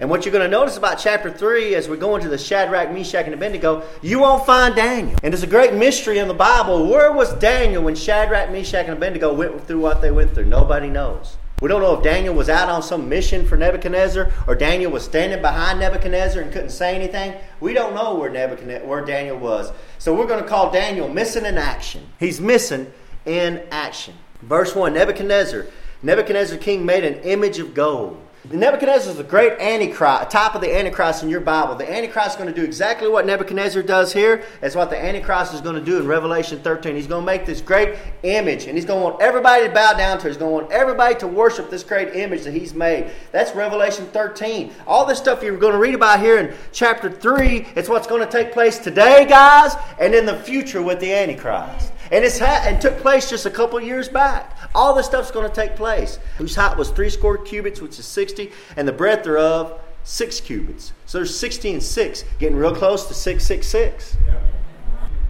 And what you're going to notice about chapter 3 as we go into the Shadrach, Meshach, and Abednego, you won't find Daniel. And there's a great mystery in the Bible. Where was Daniel when Shadrach, Meshach, and Abednego went through what they went through? Nobody knows. We don't know if Daniel was out on some mission for Nebuchadnezzar or Daniel was standing behind Nebuchadnezzar and couldn't say anything. We don't know where, Nebuchadnezzar, where Daniel was. So we're going to call Daniel missing in action. He's missing in action. Verse 1 Nebuchadnezzar. Nebuchadnezzar king made an image of gold. Nebuchadnezzar is the great Antichrist, type of the Antichrist in your Bible. The Antichrist is going to do exactly what Nebuchadnezzar does here. That's what the Antichrist is going to do in Revelation 13. He's going to make this great image, and he's going to want everybody to bow down to it. He's going to want everybody to worship this great image that he's made. That's Revelation 13. All this stuff you're going to read about here in chapter 3, it's what's going to take place today, guys, and in the future with the Antichrist. And it's ha- and took place just a couple years back. All this stuff's going to take place. Whose height was three score cubits, which is 60, and the breadth thereof, six cubits. So there's 60 and 6, getting real close to 666.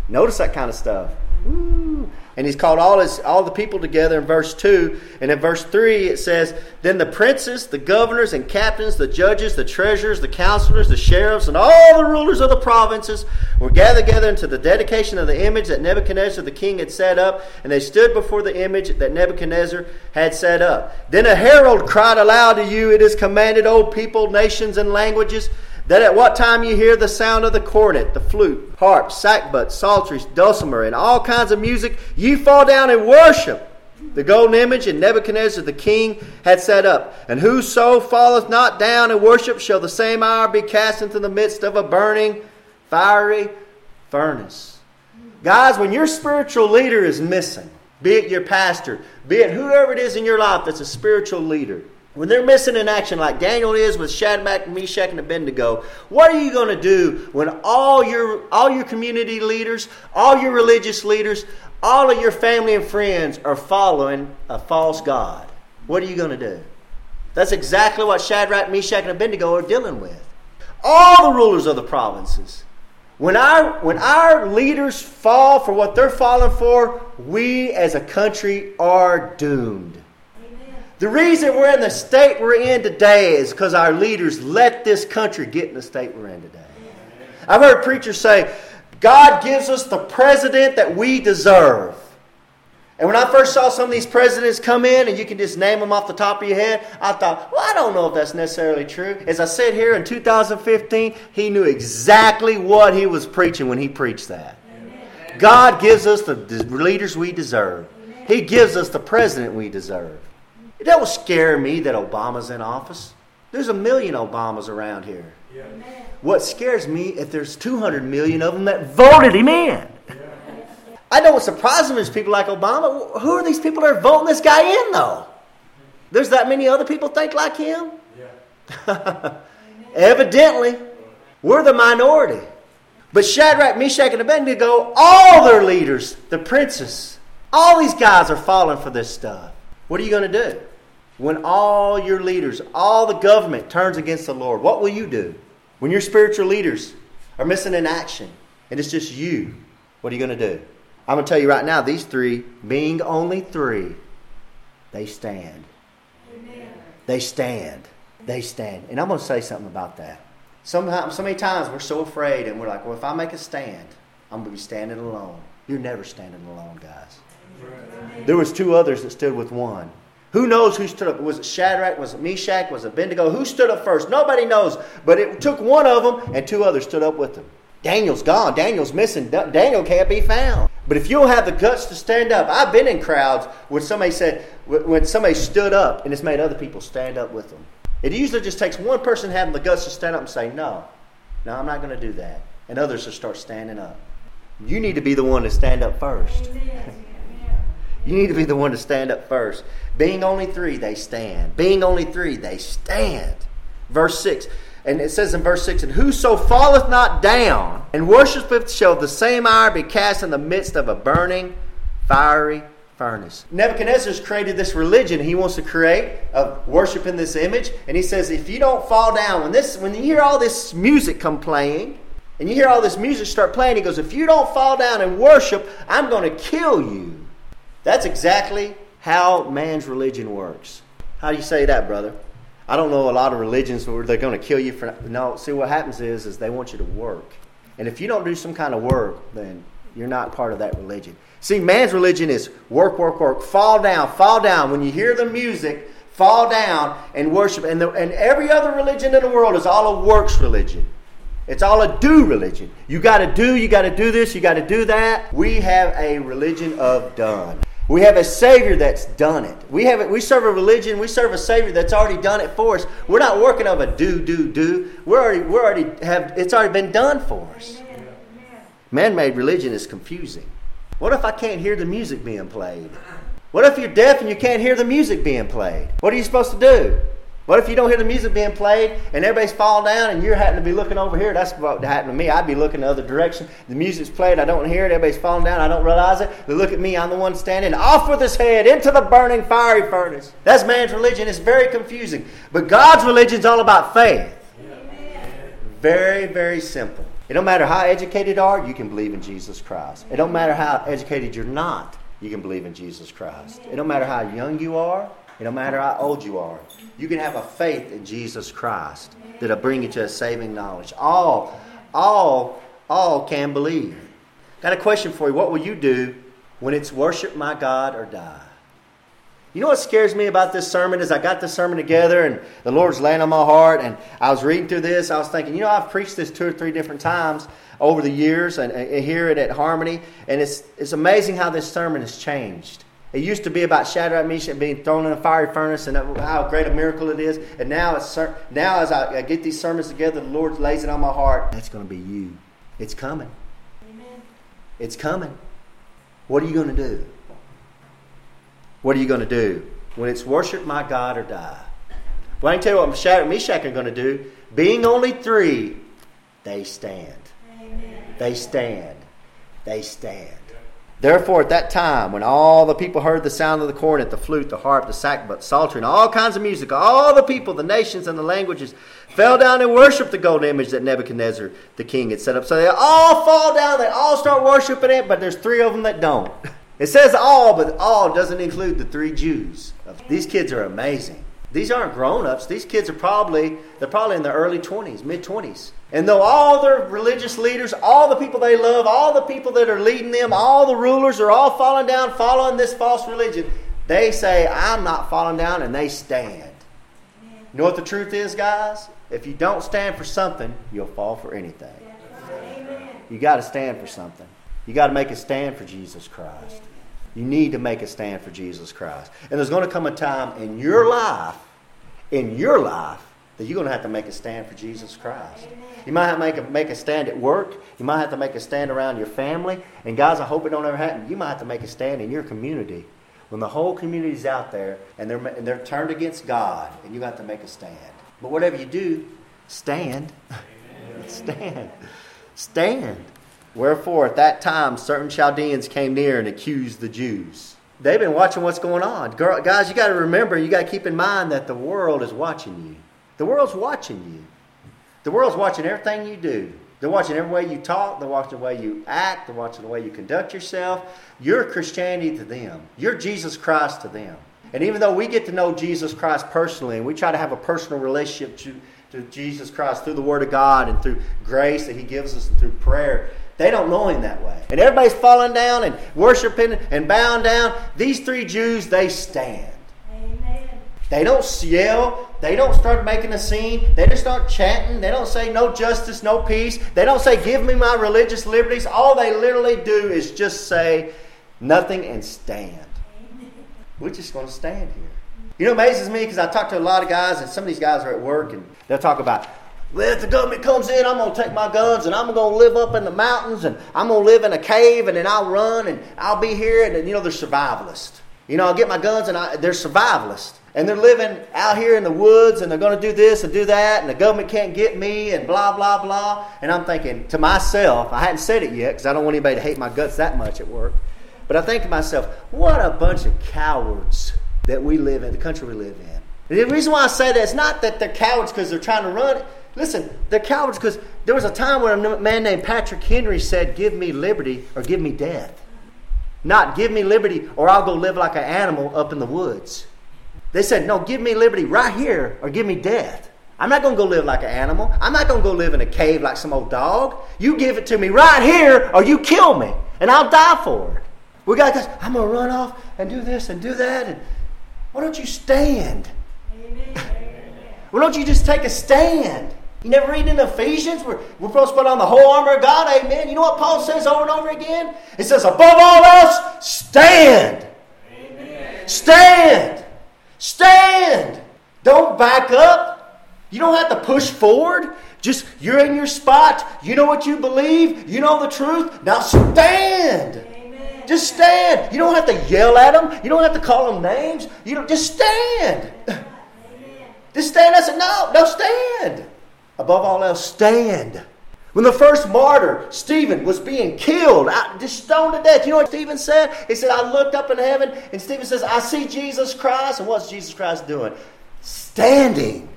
Notice that kind of stuff. Woo. And he's called all his all the people together in verse 2. And in verse 3 it says, Then the princes, the governors and captains, the judges, the treasurers, the counselors, the sheriffs, and all the rulers of the provinces were gathered together into the dedication of the image that Nebuchadnezzar the king had set up, and they stood before the image that Nebuchadnezzar had set up. Then a herald cried aloud to you, It is commanded, O people, nations, and languages, that at what time you hear the sound of the cornet, the flute, harp, sackbut, psaltery, dulcimer, and all kinds of music, you fall down and worship the golden image and Nebuchadnezzar the king had set up. And whoso falleth not down and worship shall the same hour be cast into the midst of a burning, fiery furnace. Guys, when your spiritual leader is missing, be it your pastor, be it whoever it is in your life that's a spiritual leader, when they're missing in action, like Daniel is with Shadrach, Meshach, and Abednego, what are you going to do when all your all your community leaders, all your religious leaders, all of your family and friends are following a false god? What are you going to do? That's exactly what Shadrach, Meshach, and Abednego are dealing with. All the rulers of the provinces. When our, when our leaders fall for what they're falling for, we as a country are doomed. The reason we're in the state we're in today is because our leaders let this country get in the state we're in today. I've heard preachers say, God gives us the president that we deserve. And when I first saw some of these presidents come in, and you can just name them off the top of your head, I thought, well, I don't know if that's necessarily true. As I said here in 2015, he knew exactly what he was preaching when he preached that. God gives us the leaders we deserve, He gives us the president we deserve. It don't scare me that Obama's in office. There's a million Obamas around here. Yeah. What scares me if there's 200 million of them that voted him in. Yeah. I know what surprises me is people like Obama. Who are these people that are voting this guy in, though? There's that many other people think like him? Yeah. Evidently, we're the minority. But Shadrach, Meshach, and Abednego, all their leaders, the princes, all these guys are falling for this stuff. What are you going to do? When all your leaders, all the government turns against the Lord, what will you do? When your spiritual leaders are missing in action and it's just you, what are you going to do? I'm going to tell you right now, these three, being only three, they stand. Amen. They stand. They stand. And I'm going to say something about that. Sometimes, so many times we're so afraid and we're like, well, if I make a stand, I'm going to be standing alone. You're never standing alone, guys. There was two others that stood with one. Who knows who stood up? Was it Shadrach? Was it Meshach? Was it Abednego? Who stood up first? Nobody knows. But it took one of them, and two others stood up with them. Daniel's gone. Daniel's missing. Daniel can't be found. But if you don't have the guts to stand up, I've been in crowds where somebody said, when somebody stood up and it's made other people stand up with them. It usually just takes one person having the guts to stand up and say, No, no, I'm not going to do that. And others will start standing up. You need to be the one to stand up first. You need to be the one to stand up first. Being only three, they stand. Being only three, they stand. Verse 6. And it says in verse 6 And whoso falleth not down and worshipeth shall the same hour be cast in the midst of a burning, fiery furnace. Nebuchadnezzar's created this religion he wants to create of worshiping this image. And he says, if you don't fall down, when this when you hear all this music come playing, and you hear all this music start playing, he goes, if you don't fall down and worship, I'm going to kill you. That's exactly how man's religion works. How do you say that, brother? I don't know a lot of religions where they're going to kill you for no. See, what happens is, is they want you to work, and if you don't do some kind of work, then you're not part of that religion. See, man's religion is work, work, work, fall down, fall down. When you hear the music, fall down and worship. And, the, and every other religion in the world is all a works religion. It's all a do religion. You got to do, you got to do this, you got to do that. We have a religion of done. We have a Savior that's done it. We have. We serve a religion. We serve a Savior that's already done it for us. We're not working of a do, do, do. We're already, we're already have. It's already been done for us. Man-made religion is confusing. What if I can't hear the music being played? What if you're deaf and you can't hear the music being played? What are you supposed to do? What if you don't hear the music being played and everybody's falling down and you're having to be looking over here? That's what happened to me. I'd be looking the other direction. The music's played, I don't hear it, everybody's falling down, I don't realize it. They look at me, I'm the one standing off with his head into the burning fiery furnace. That's man's religion. It's very confusing. But God's religion is all about faith. Very, very simple. It don't matter how educated you are, you can believe in Jesus Christ. It don't matter how educated you're not, you can believe in Jesus Christ. It don't matter how young you are, don't matter how old you are. You can have a faith in Jesus Christ that'll bring you to a saving knowledge. All, all, all can believe. Got a question for you. What will you do when it's worship my God or die? You know what scares me about this sermon is I got this sermon together and the Lord's laying on my heart and I was reading through this. I was thinking, you know, I've preached this two or three different times over the years and, and hear it at Harmony, and it's it's amazing how this sermon has changed. It used to be about Shadrach, Meshach being thrown in a fiery furnace and how great a miracle it is. And now, it's, now as I, I get these sermons together, the Lord lays it on my heart. That's going to be you. It's coming. Amen. It's coming. What are you going to do? What are you going to do when it's worship my God or die? Well, I can tell you what Shadrach, Meshach are going to do. Being only three, they stand. Amen. They stand. They stand. Therefore, at that time, when all the people heard the sound of the cornet, the flute, the harp, the sackbut, psaltery, and all kinds of music, all the people, the nations, and the languages fell down and worshiped the golden image that Nebuchadnezzar the king had set up. So they all fall down, they all start worshiping it, but there's three of them that don't. It says all, but all doesn't include the three Jews. These kids are amazing. These aren't grown-ups. These kids are probably they're probably in their early 20s, mid 20s. And though all their religious leaders, all the people they love, all the people that are leading them, all the rulers are all falling down following this false religion, they say, I'm not falling down, and they stand. You know what the truth is, guys? If you don't stand for something, you'll fall for anything. You got to stand for something. You got to make a stand for Jesus Christ. You need to make a stand for Jesus Christ. And there's going to come a time in your life, in your life, that you're going to have to make a stand for Jesus Christ. You might have to make a, make a stand at work. You might have to make a stand around your family. And guys, I hope it don't ever happen. You might have to make a stand in your community. When the whole community's out there and they're, and they're turned against God, and you have to make a stand. But whatever you do, stand. stand. Stand. Wherefore, at that time, certain Chaldeans came near and accused the Jews. They've been watching what's going on. Guys, you got to remember, you got to keep in mind that the world is watching you. The world's watching you. The world's watching everything you do. They're watching every way you talk. They're watching the way you act. They're watching the way you conduct yourself. You're Christianity to them. You're Jesus Christ to them. And even though we get to know Jesus Christ personally and we try to have a personal relationship to, to Jesus Christ through the Word of God and through grace that He gives us and through prayer, they don't know him that way. And everybody's falling down and worshiping and bowing down. These three Jews, they stand. Amen. They don't yell. They don't start making a scene. They just start chanting. They don't say no justice, no peace. They don't say give me my religious liberties. All they literally do is just say nothing and stand. Amen. We're just going to stand here. You know, amazes me because I talk to a lot of guys, and some of these guys are at work, and they'll talk about well, if the government comes in, I'm going to take my guns and I'm going to live up in the mountains and I'm going to live in a cave and then I'll run and I'll be here. And, you know, they're survivalists. You know, I'll get my guns and I, they're survivalists. And they're living out here in the woods and they're going to do this and do that and the government can't get me and blah, blah, blah. And I'm thinking to myself, I hadn't said it yet because I don't want anybody to hate my guts that much at work. But I think to myself, what a bunch of cowards that we live in, the country we live in. And the reason why I say that is not that they're cowards because they're trying to run it. Listen, they're cowards because there was a time when a man named Patrick Henry said, Give me liberty or give me death. Not give me liberty or I'll go live like an animal up in the woods. They said, No, give me liberty right here or give me death. I'm not going to go live like an animal. I'm not going to go live in a cave like some old dog. You give it to me right here or you kill me and I'll die for it. We got this, I'm going to run off and do this and do that. And why don't you stand? Amen. why don't you just take a stand? You never read in Ephesians? We're, we're supposed to put on the whole armor of God. Amen. You know what Paul says over and over again? It says, above all else, stand. Amen. Stand. Stand. Don't back up. You don't have to push forward. Just you're in your spot. You know what you believe. You know the truth. Now stand. Amen. Just stand. You don't have to yell at them. You don't have to call them names. You don't just stand. Amen. Just stand. I said, no, no, stand. Above all else, stand. When the first martyr, Stephen, was being killed, I, just stoned to death, you know what Stephen said? He said, I looked up in heaven, and Stephen says, I see Jesus Christ. And what's Jesus Christ doing? Standing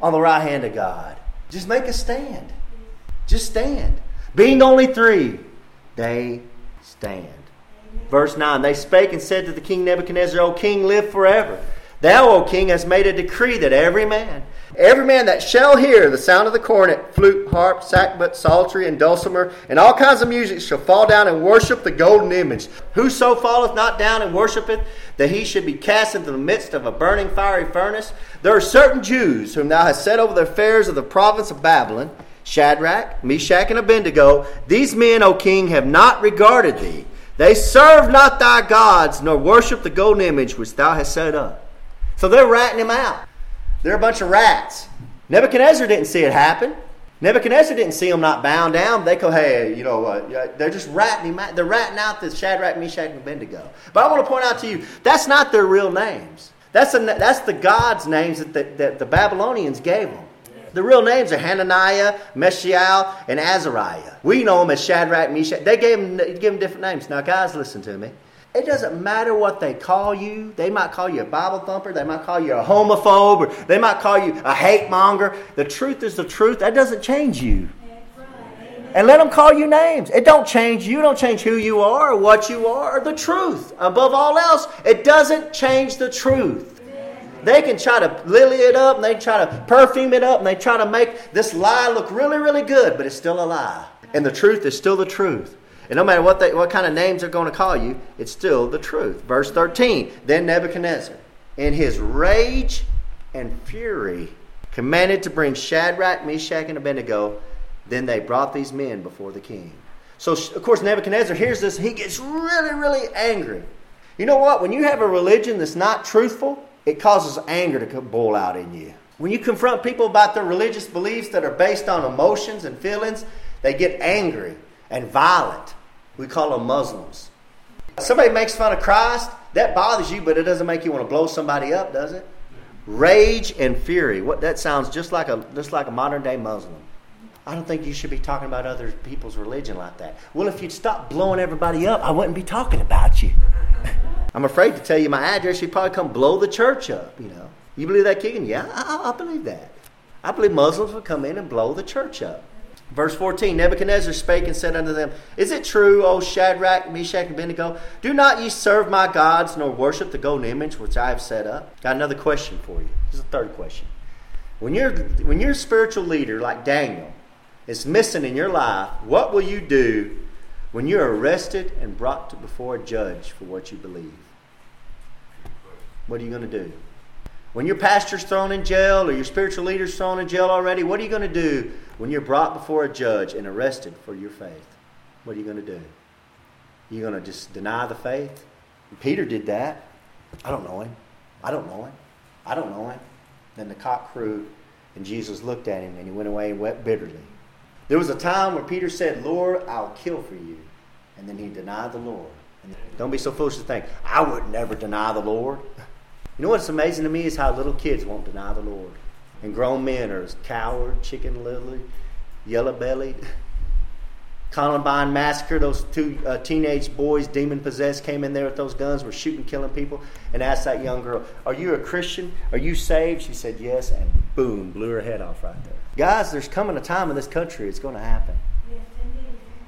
on the right hand of God. Just make a stand. Just stand. Being only three, they stand. Verse 9 They spake and said to the king Nebuchadnezzar, O king, live forever. Thou, O king, hast made a decree that every man, every man that shall hear the sound of the cornet, flute, harp, sackbut, psaltery, and dulcimer, and all kinds of music shall fall down and worship the golden image. Whoso falleth not down and worshipeth, that he should be cast into the midst of a burning fiery furnace. There are certain Jews whom thou hast set over the affairs of the province of Babylon, Shadrach, Meshach, and Abednego. These men, O king, have not regarded thee. They serve not thy gods, nor worship the golden image which thou hast set up. So they're ratting him out. They're a bunch of rats. Nebuchadnezzar didn't see it happen. Nebuchadnezzar didn't see them not bound down. They go, hey, you know, uh, they're just ratting him out. They're ratting out the Shadrach, Meshach, and Abednego. But I want to point out to you, that's not their real names. That's, that's the God's names that the, that the Babylonians gave them. The real names are Hananiah, Mishael, and Azariah. We know them as Shadrach, Meshach. They gave them, gave them different names. Now, guys, listen to me. It doesn't matter what they call you. They might call you a Bible thumper. They might call you a homophobe. Or they might call you a hate monger. The truth is the truth. That doesn't change you. And let them call you names. It don't change you. It don't change who you are or what you are or the truth. Above all else, it doesn't change the truth. They can try to lily it up and they try to perfume it up and they try to make this lie look really, really good, but it's still a lie. And the truth is still the truth. And no matter what, they, what kind of names they're going to call you, it's still the truth. Verse 13 Then Nebuchadnezzar, in his rage and fury, commanded to bring Shadrach, Meshach, and Abednego. Then they brought these men before the king. So, of course, Nebuchadnezzar hears this. He gets really, really angry. You know what? When you have a religion that's not truthful, it causes anger to boil out in you. When you confront people about their religious beliefs that are based on emotions and feelings, they get angry and violent. We call them Muslims. Somebody makes fun of Christ, that bothers you, but it doesn't make you want to blow somebody up, does it? Rage and fury. What that sounds just like a just like a modern day Muslim. I don't think you should be talking about other people's religion like that. Well, if you'd stop blowing everybody up, I wouldn't be talking about you. I'm afraid to tell you my address. You'd probably come blow the church up. You know, you believe that, Keegan? Yeah, I, I believe that. I believe Muslims would come in and blow the church up. Verse 14 Nebuchadnezzar spake and said unto them, Is it true, O Shadrach, Meshach, and Abednego? Do not ye serve my gods, nor worship the golden image which I have set up? Got another question for you. This is a third question. When you're, when you're a spiritual leader like Daniel is missing in your life, what will you do when you're arrested and brought before a judge for what you believe? What are you going to do? When your pastor's thrown in jail or your spiritual leader's thrown in jail already, what are you going to do when you're brought before a judge and arrested for your faith? What are you going to do? You're going to just deny the faith? Peter did that. I don't know him. I don't know him. I don't know him. Then the cock crowed, and Jesus looked at him, and he went away and wept bitterly. There was a time where Peter said, Lord, I'll kill for you. And then he denied the Lord. And don't be so foolish to think, I would never deny the Lord. You know what's amazing to me is how little kids won't deny the Lord. And grown men are as coward, chicken lily, yellow bellied. Columbine massacre, those two uh, teenage boys, demon possessed, came in there with those guns, were shooting, killing people, and asked that young girl, Are you a Christian? Are you saved? She said, Yes, and boom, blew her head off right there. Guys, there's coming a time in this country it's going to happen.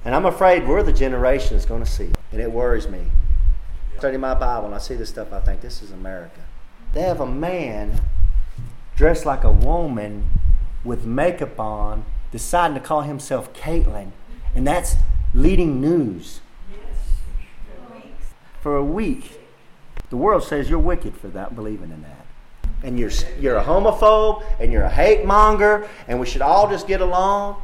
and I'm afraid we're the generation that's going to see it, and it worries me. Study my Bible, and I see this stuff, I think, this is America. They have a man dressed like a woman with makeup on deciding to call himself Caitlyn. And that's leading news. For a week. The world says you're wicked for that, believing in that. And you're, you're a homophobe and you're a hate monger and we should all just get along.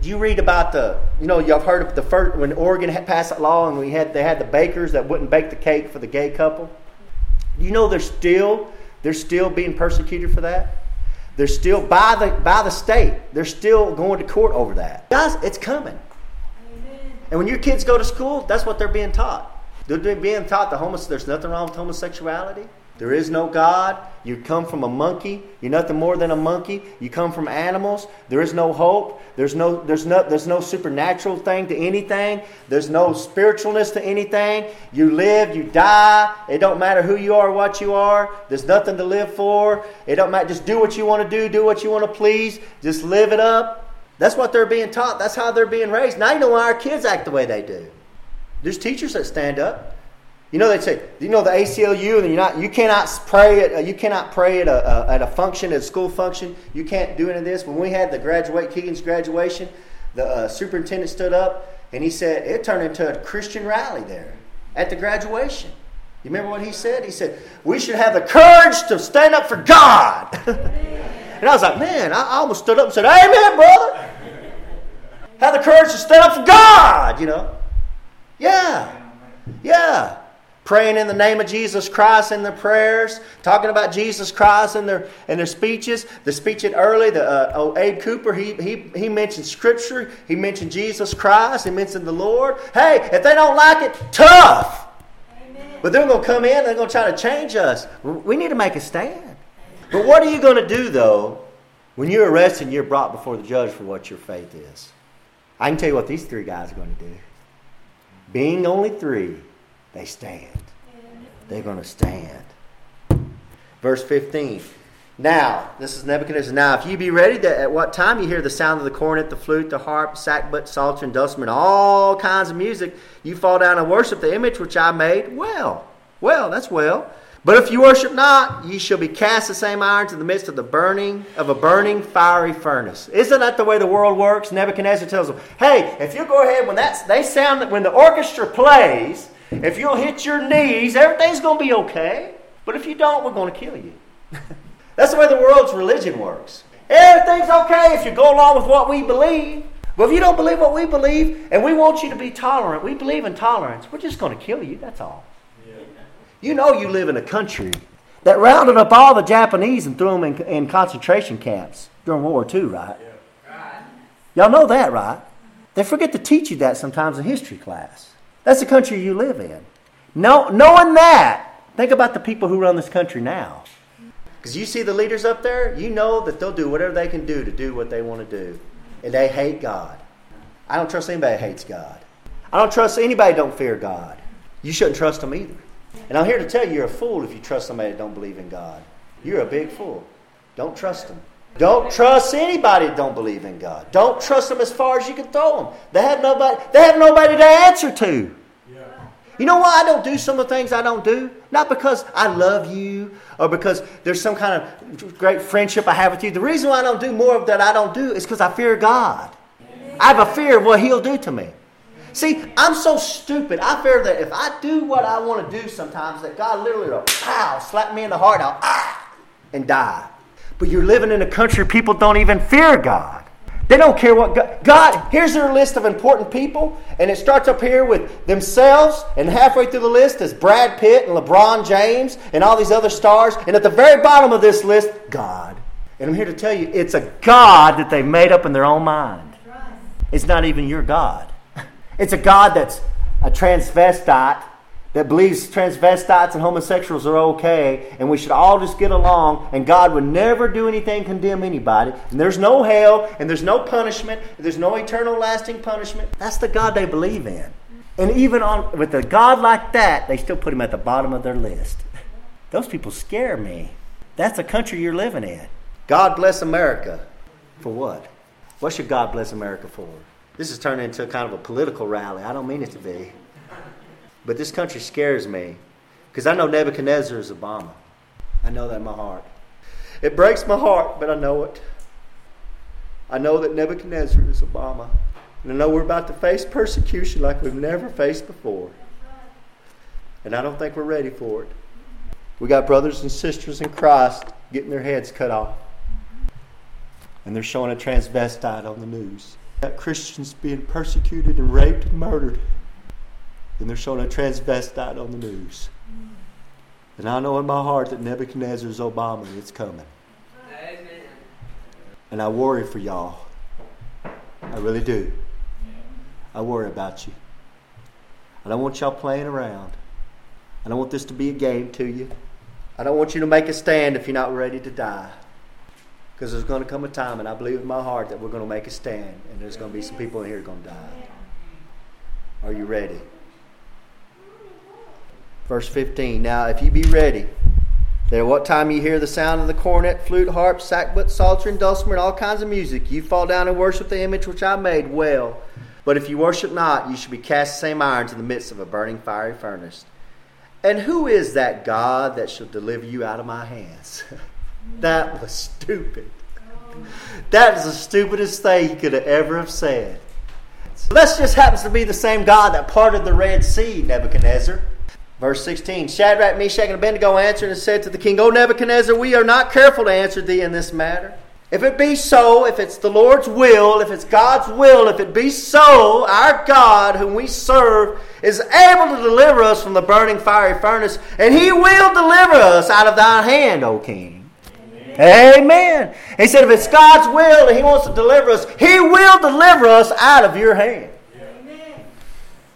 Do you read about the, you know, you've heard of the first, when Oregon passed that law and we had, they had the bakers that wouldn't bake the cake for the gay couple? You know they're still, they're still being persecuted for that? They're still by the by the state. They're still going to court over that. Guys, it's coming. Amen. And when your kids go to school, that's what they're being taught. They're being taught the homos- there's nothing wrong with homosexuality. There is no God. You come from a monkey. You're nothing more than a monkey. You come from animals. There is no hope. There's no, there's no, there's no supernatural thing to anything. There's no spiritualness to anything. You live, you die. It don't matter who you are, what you are. There's nothing to live for. It don't matter. Just do what you want to do. Do what you want to please. Just live it up. That's what they're being taught. That's how they're being raised. Now you know why our kids act the way they do. There's teachers that stand up. You know, they say, you know, the ACLU, and you're not, you cannot pray at, you cannot pray at a, a, at a function, at a school function. You can't do any of this. When we had the graduate Keegan's graduation, the uh, superintendent stood up and he said it turned into a Christian rally there at the graduation. You remember what he said? He said we should have the courage to stand up for God. and I was like, man, I almost stood up and said, Amen, brother. Have the courage to stand up for God. You know? Yeah, yeah praying in the name of Jesus Christ in their prayers, talking about Jesus Christ in their in their speeches. The speech at early, the uh, oh, Abe Cooper, he, he he mentioned Scripture, he mentioned Jesus Christ, he mentioned the Lord. Hey, if they don't like it, tough. Amen. But they're going to come in, they're going to try to change us. We need to make a stand. But what are you going to do though when you're arrested and you're brought before the judge for what your faith is? I can tell you what these three guys are going to do. Being only three they stand. They're going to stand. Verse 15. Now, this is Nebuchadnezzar. Now, if you be ready, at what time you hear the sound of the cornet, the flute, the harp, sackbut, psalter, and dulcimer, all kinds of music, you fall down and worship the image which I made. Well, well, that's well. But if you worship not, ye shall be cast the same iron to the midst of the burning of a burning fiery furnace. Isn't that the way the world works? Nebuchadnezzar tells them, "Hey, if you go ahead when that's they sound when the orchestra plays, if you'll hit your knees, everything's going to be okay. But if you don't, we're going to kill you. That's the way the world's religion works. Everything's okay if you go along with what we believe. But if you don't believe what we believe, and we want you to be tolerant, we believe in tolerance, we're just going to kill you. That's all. Yeah. You know you live in a country that rounded up all the Japanese and threw them in, in concentration camps during World War II, right? Yeah. Y'all know that, right? They forget to teach you that sometimes in history class. That's the country you live in. No, knowing that, think about the people who run this country now. Because you see the leaders up there, you know that they'll do whatever they can do to do what they want to do. And they hate God. I don't trust anybody that hates God. I don't trust anybody that don't fear God. You shouldn't trust them either. And I'm here to tell you, you're a fool if you trust somebody that don't believe in God. You're a big fool. Don't trust them. Don't trust anybody that don't believe in God. Don't trust them as far as you can throw them. They have nobody, they have nobody to answer to. You know why I don't do some of the things I don't do? Not because I love you or because there's some kind of great friendship I have with you. The reason why I don't do more of that I don't do is because I fear God. I have a fear of what He'll do to me. See, I'm so stupid. I fear that if I do what I want to do sometimes, that God literally will pow, slap me in the heart, I'll ah, and die. But you're living in a country people don't even fear God. They don't care what God, God. Here's their list of important people, and it starts up here with themselves, and halfway through the list is Brad Pitt and LeBron James and all these other stars, and at the very bottom of this list, God. And I'm here to tell you, it's a God that they made up in their own mind. It's not even your God. It's a God that's a transvestite that believes transvestites and homosexuals are okay and we should all just get along and God would never do anything condemn anybody. And there's no hell and there's no punishment and there's no eternal lasting punishment. That's the God they believe in. And even on with a God like that they still put him at the bottom of their list. Those people scare me. That's the country you're living in. God bless America. For what? What should God bless America for? This is turning into kind of a political rally. I don't mean it to be but this country scares me because I know Nebuchadnezzar is Obama. I know that in my heart. It breaks my heart, but I know it. I know that Nebuchadnezzar is Obama. And I know we're about to face persecution like we've never faced before. And I don't think we're ready for it. We got brothers and sisters in Christ getting their heads cut off. And they're showing a transvestite on the news. Got Christians being persecuted and raped and murdered. And they're showing a transvestite on the news. And I know in my heart that Nebuchadnezzar is Obama it's coming. Amen. And I worry for y'all. I really do. I worry about you. I don't want y'all playing around. I don't want this to be a game to you. I don't want you to make a stand if you're not ready to die. Because there's going to come a time, and I believe in my heart that we're going to make a stand, and there's going to be some people in here going to die. Are you ready? Verse 15. Now, if you be ready, then what time you hear the sound of the cornet, flute, harp, sackbut, psaltery, and dulcimer, and all kinds of music, you fall down and worship the image which I made. Well, but if you worship not, you shall be cast the same iron to the midst of a burning fiery furnace. And who is that God that shall deliver you out of my hands? that was stupid. That is the stupidest thing he could have ever have said. So this just happens to be the same God that parted the Red Sea, Nebuchadnezzar. Verse 16 Shadrach, Meshach, and Abednego answered and said to the king, O Nebuchadnezzar, we are not careful to answer thee in this matter. If it be so, if it's the Lord's will, if it's God's will, if it be so, our God, whom we serve, is able to deliver us from the burning fiery furnace, and he will deliver us out of thine hand, O king. Amen. Amen. He said, if it's God's will and he wants to deliver us, he will deliver us out of your hand. Amen.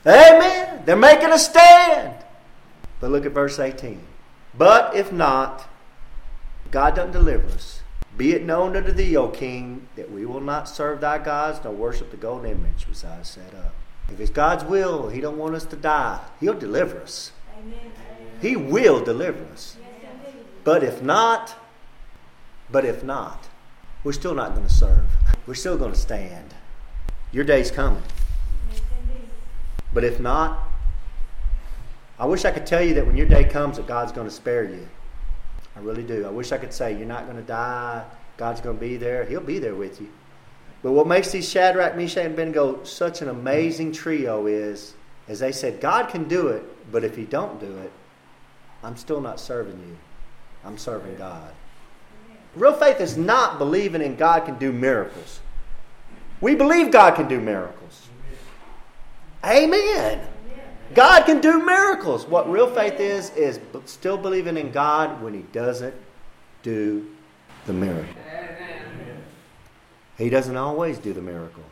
Amen. They're making a stand. But look at verse 18. But if not, God doesn't deliver us. Be it known unto thee, O king, that we will not serve thy gods nor worship the golden image which thou hast set up. If it's God's will, He don't want us to die. He'll deliver us. Amen. He will deliver us. But if not, but if not, we're still not going to serve. We're still going to stand. Your day's coming. But if not, I wish I could tell you that when your day comes that God's going to spare you. I really do. I wish I could say you're not going to die. God's going to be there. He'll be there with you. But what makes these Shadrach, Meshach, and Abednego such an amazing trio is, as they said, God can do it, but if He don't do it, I'm still not serving you. I'm serving God. Real faith is not believing in God can do miracles. We believe God can do miracles. Amen. God can do miracles. What real faith is, is still believing in God when He doesn't do the miracle. He doesn't always do the miracle.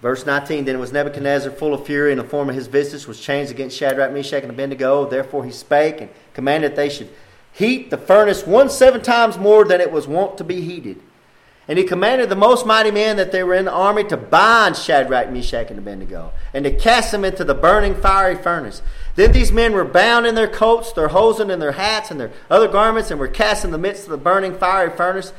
Verse 19 Then was Nebuchadnezzar full of fury, and the form of his visage was changed against Shadrach, Meshach, and Abednego. Therefore he spake and commanded that they should heat the furnace one seven times more than it was wont to be heated. And he commanded the most mighty men that they were in the army to bind Shadrach, Meshach, and Abednego, and to cast them into the burning fiery furnace. Then these men were bound in their coats, their hosen, and their hats, and their other garments, and were cast in the midst of the burning fiery furnace.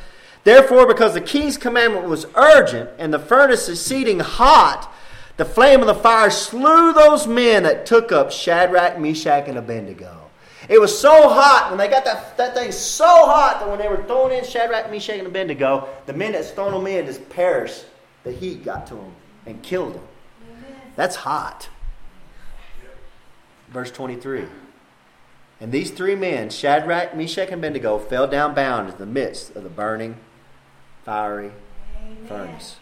Therefore, because the king's commandment was urgent, and the furnace exceeding hot, the flame of the fire slew those men that took up Shadrach, Meshach, and Abednego. It was so hot when they got that, that thing so hot that when they were thrown in Shadrach, Meshach, and Abednego, the men that thrown them in just perished. The heat got to them and killed them. That's hot. Verse 23. And these three men, Shadrach, Meshach, and Abednego, fell down bound in the midst of the burning, fiery Amen. furnace.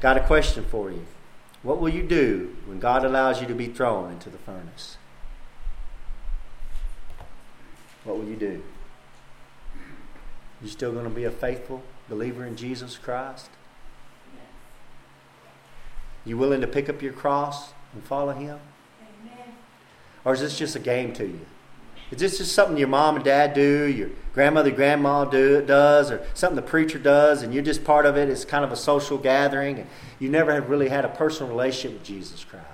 Got a question for you. What will you do when God allows you to be thrown into the furnace? What will you do? You still going to be a faithful believer in Jesus Christ? You willing to pick up your cross and follow Him? Amen. Or is this just a game to you? Is this just something your mom and dad do, your grandmother, grandma do does, or something the preacher does, and you're just part of it? It's kind of a social gathering, and you never have really had a personal relationship with Jesus Christ.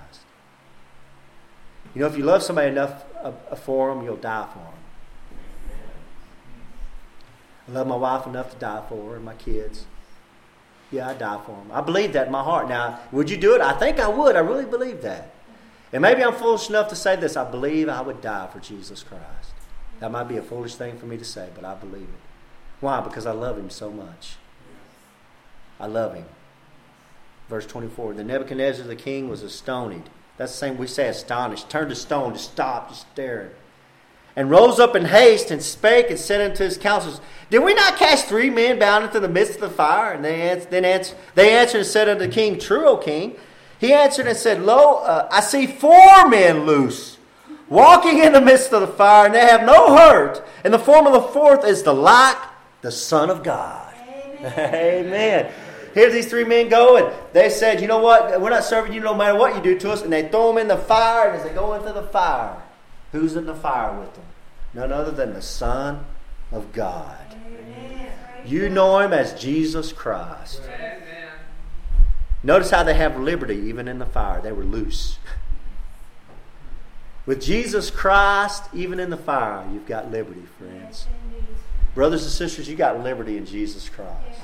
You know, if you love somebody enough uh, for them, you'll die for them. I love my wife enough to die for her and my kids. Yeah, I die for them. I believe that in my heart. Now, would you do it? I think I would. I really believe that. And maybe I'm foolish enough to say this. I believe I would die for Jesus Christ. That might be a foolish thing for me to say, but I believe it. Why? Because I love him so much. I love him. Verse 24 The Nebuchadnezzar the king was astonished. That's the same we say astonished. Turned to stone, just stopped, just staring. And rose up in haste and spake and said unto his counselors, Did we not cast three men bound into the midst of the fire? And they answered, then answered, they answered and said unto the king, True, O king. He answered and said, Lo, uh, I see four men loose, walking in the midst of the fire, and they have no hurt. And the form of the fourth is the like the Son of God. Amen. Amen. Here these three men go, and they said, You know what? We're not serving you no matter what you do to us. And they throw them in the fire, and as they go into the fire, who's in the fire with them? None other than the Son of God. Amen. You know him as Jesus Christ. Amen. Notice how they have liberty even in the fire. They were loose. With Jesus Christ, even in the fire, you've got liberty, friends. Brothers and sisters, you got liberty in Jesus Christ.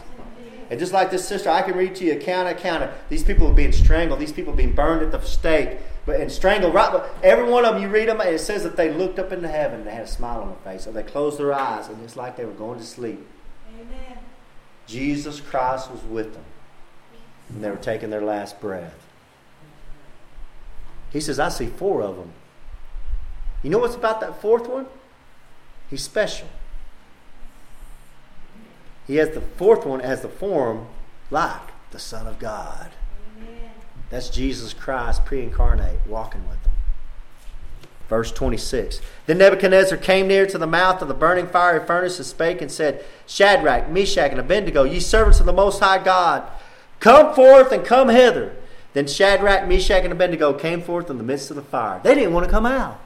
And just like this sister, I can read to you account account. Of these people are being strangled. These people are being burned at the stake, but and strangled. Right, every one of them, you read them, and it says that they looked up into heaven and they had a smile on their face, or they closed their eyes, and it's like they were going to sleep. Amen. Jesus Christ was with them, and they were taking their last breath. He says, "I see four of them." You know what's about that fourth one? He's special. He has the fourth one as the form like the Son of God. That's Jesus Christ pre incarnate walking with them. Verse 26. Then Nebuchadnezzar came near to the mouth of the burning fiery furnace and spake and said, Shadrach, Meshach, and Abednego, ye servants of the Most High God, come forth and come hither. Then Shadrach, Meshach, and Abednego came forth in the midst of the fire. They didn't want to come out.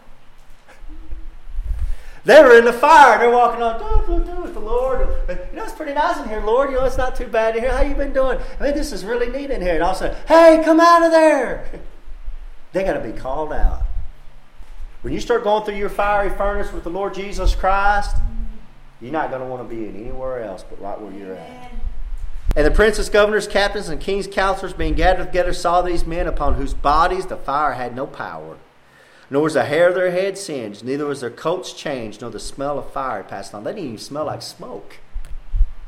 They were in the fire. They're walking on, do, do, do, with the Lord. You know, it's pretty nice in here, Lord. You know, it's not too bad in here. How you been doing? I mean, this is really neat in here. And all of a sudden, hey, come out of there. They got to be called out. When you start going through your fiery furnace with the Lord Jesus Christ, you're not going to want to be in anywhere else but right where you're at. And the princes, governors, captains, and king's counselors being gathered together saw these men upon whose bodies the fire had no power nor was the hair of their head singed, neither was their coats changed, nor the smell of fire passed on. They didn't even smell like smoke.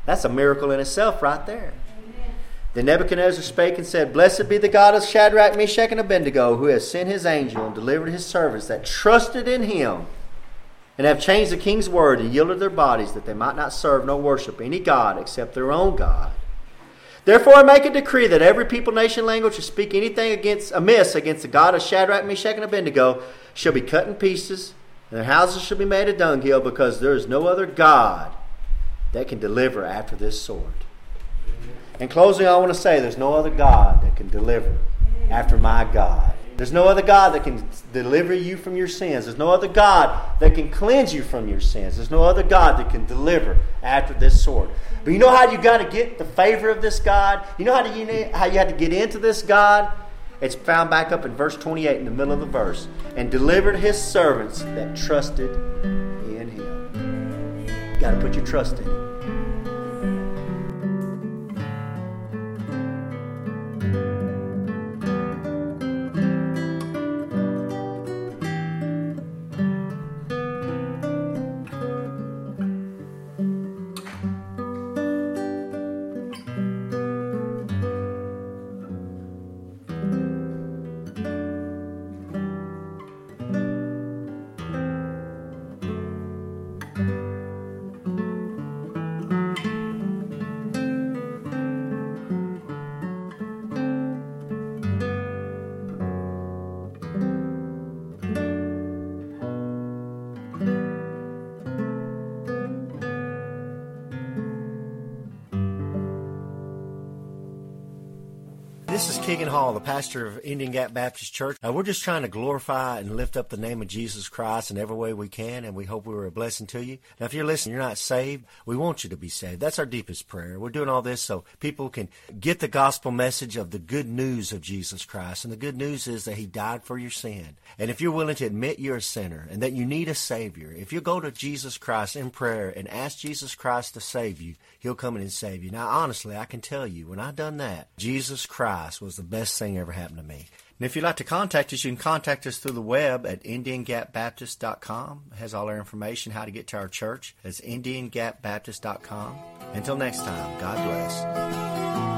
That's a miracle in itself, right there. Amen. Then Nebuchadnezzar spake and said, Blessed be the God of Shadrach, Meshach, and Abednego, who has sent his angel and delivered his servants that trusted in him, and have changed the king's word and yielded their bodies, that they might not serve nor worship any God except their own God. Therefore, I make a decree that every people, nation, language who speak anything against amiss against the God of Shadrach, Meshach, and Abednego shall be cut in pieces, and their houses shall be made a dunghill, because there is no other God that can deliver after this sort. In closing, I want to say there's no other God that can deliver after my God. There's no other God that can deliver you from your sins. There's no other God that can cleanse you from your sins. There's no other God that can deliver after this sort. But you know how you got to get the favor of this God? You know how, you, how you had to get into this God? It's found back up in verse 28 in the middle of the verse. And delivered his servants that trusted in him. You got to put your trust in him. Keegan Hall, the pastor of Indian Gap Baptist Church. Uh, we're just trying to glorify and lift up the name of Jesus Christ in every way we can, and we hope we were a blessing to you. Now, if you're listening, you're not saved, we want you to be saved. That's our deepest prayer. We're doing all this so people can get the gospel message of the good news of Jesus Christ. And the good news is that He died for your sin. And if you're willing to admit you're a sinner and that you need a Savior, if you go to Jesus Christ in prayer and ask Jesus Christ to save you, He'll come in and save you. Now, honestly, I can tell you, when I've done that, Jesus Christ was the best thing ever happened to me. And if you'd like to contact us, you can contact us through the web at IndianGapBaptist.com. It has all our information, how to get to our church. It's IndianGapBaptist.com. Until next time, God bless.